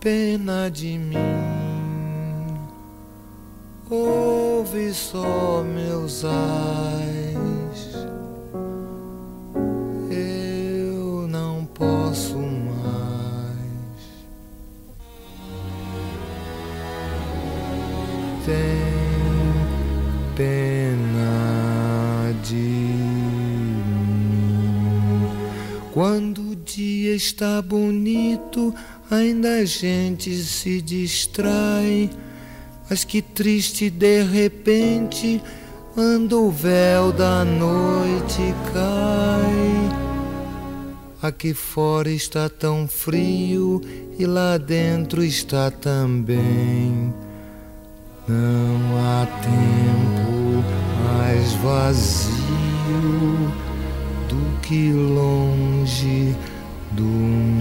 pena de mim. Ouve só meus ais. Eu não posso mais. Tem pena de mim. Quando o dia está bonito ainda a gente se distrai. Mas que triste de repente, quando o véu da noite cai. Aqui fora está tão frio e lá dentro está também. Não há tempo mais vazio do que longe do meu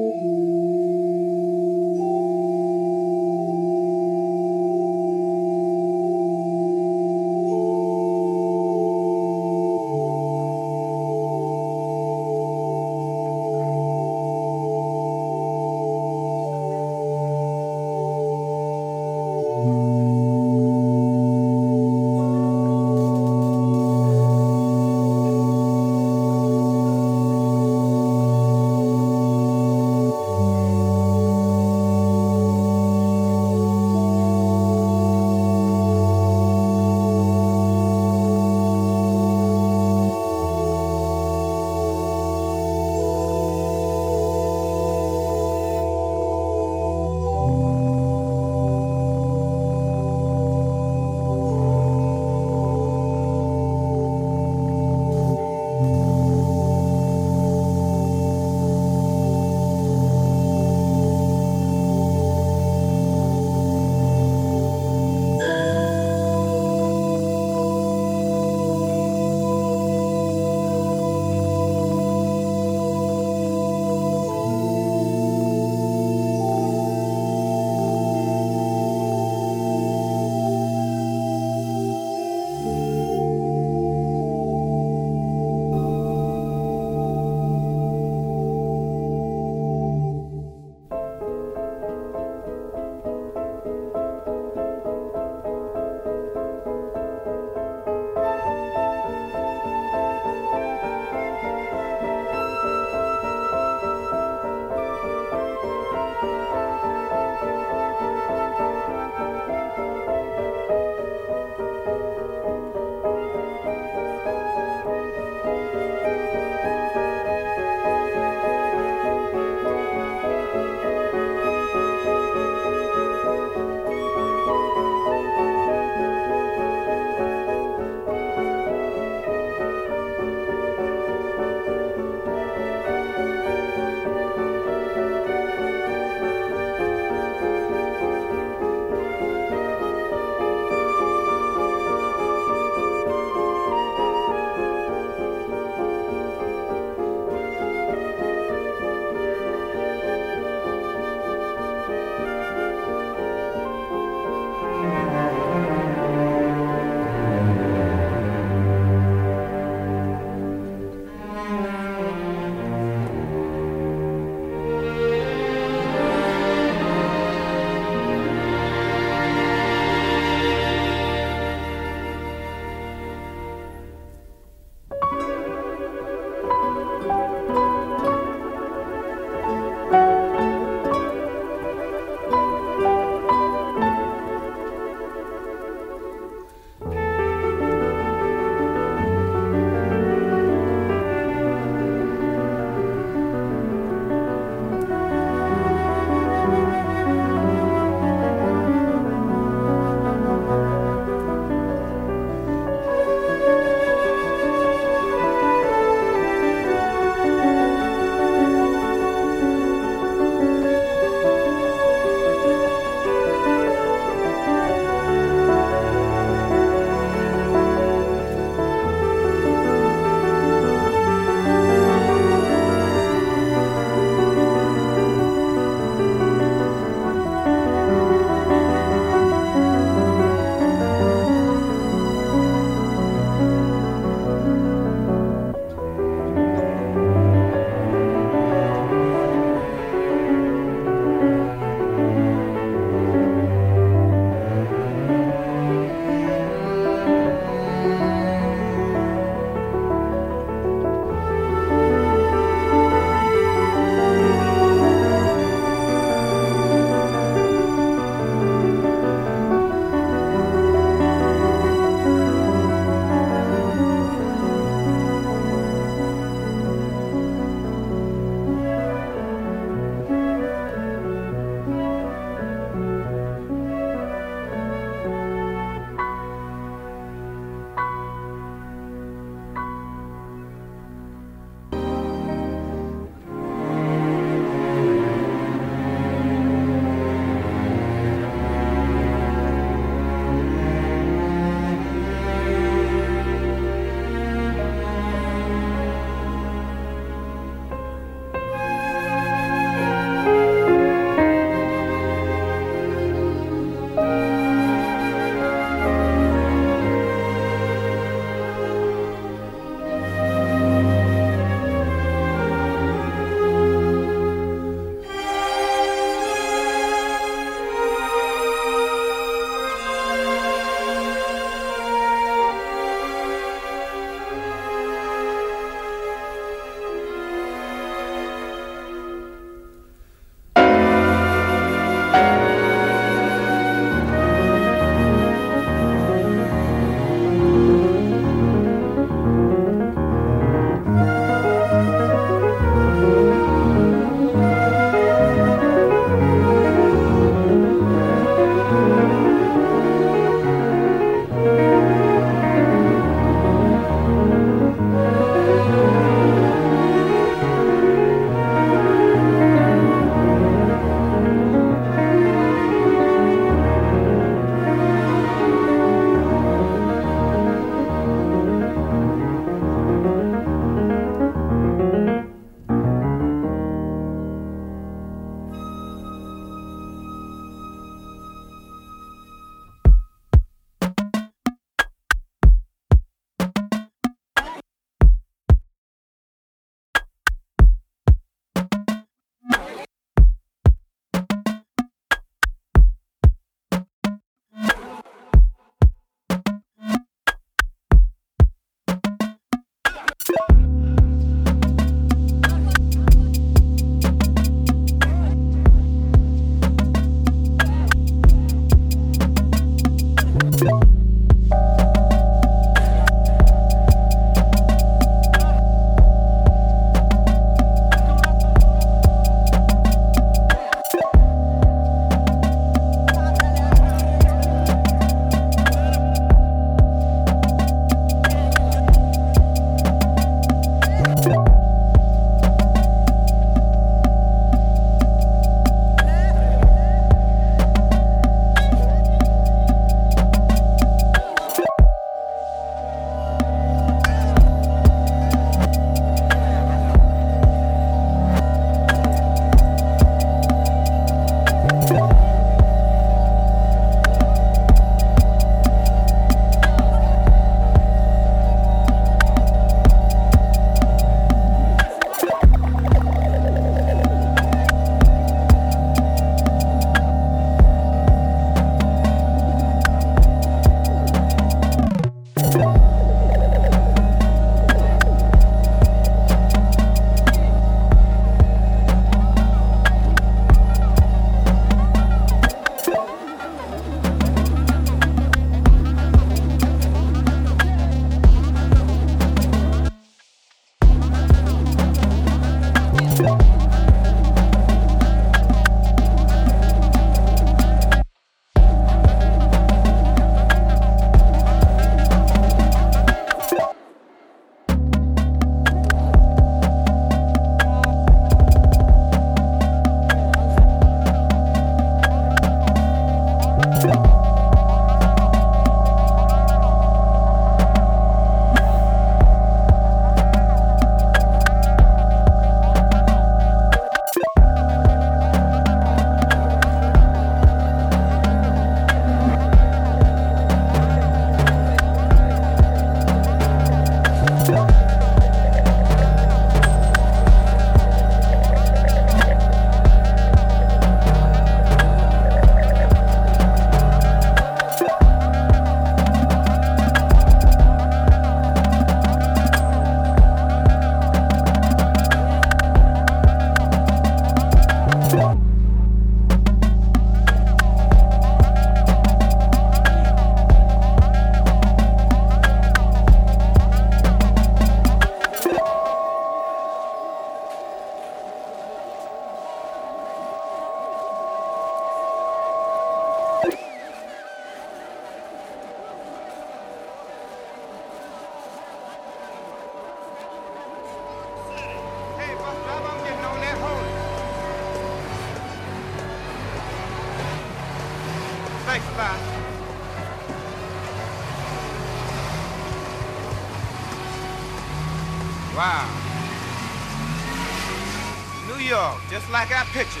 pictures.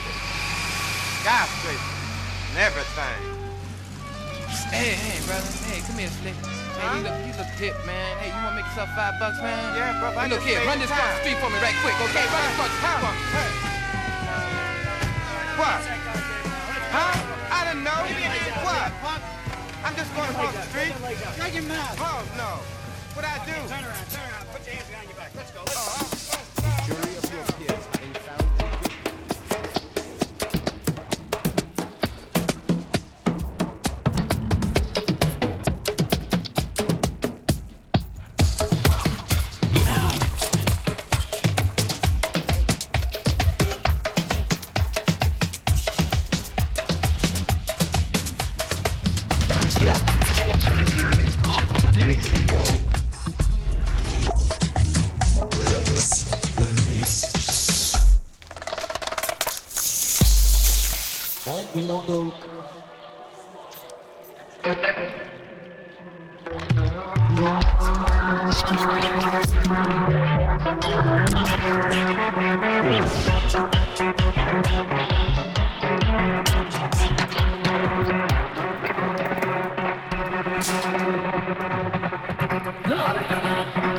No!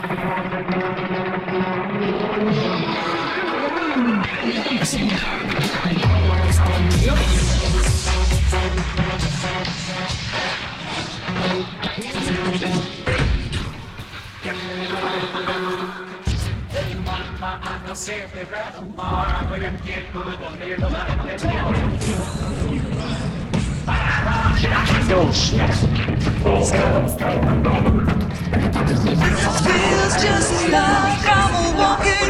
Feels just like I'm walking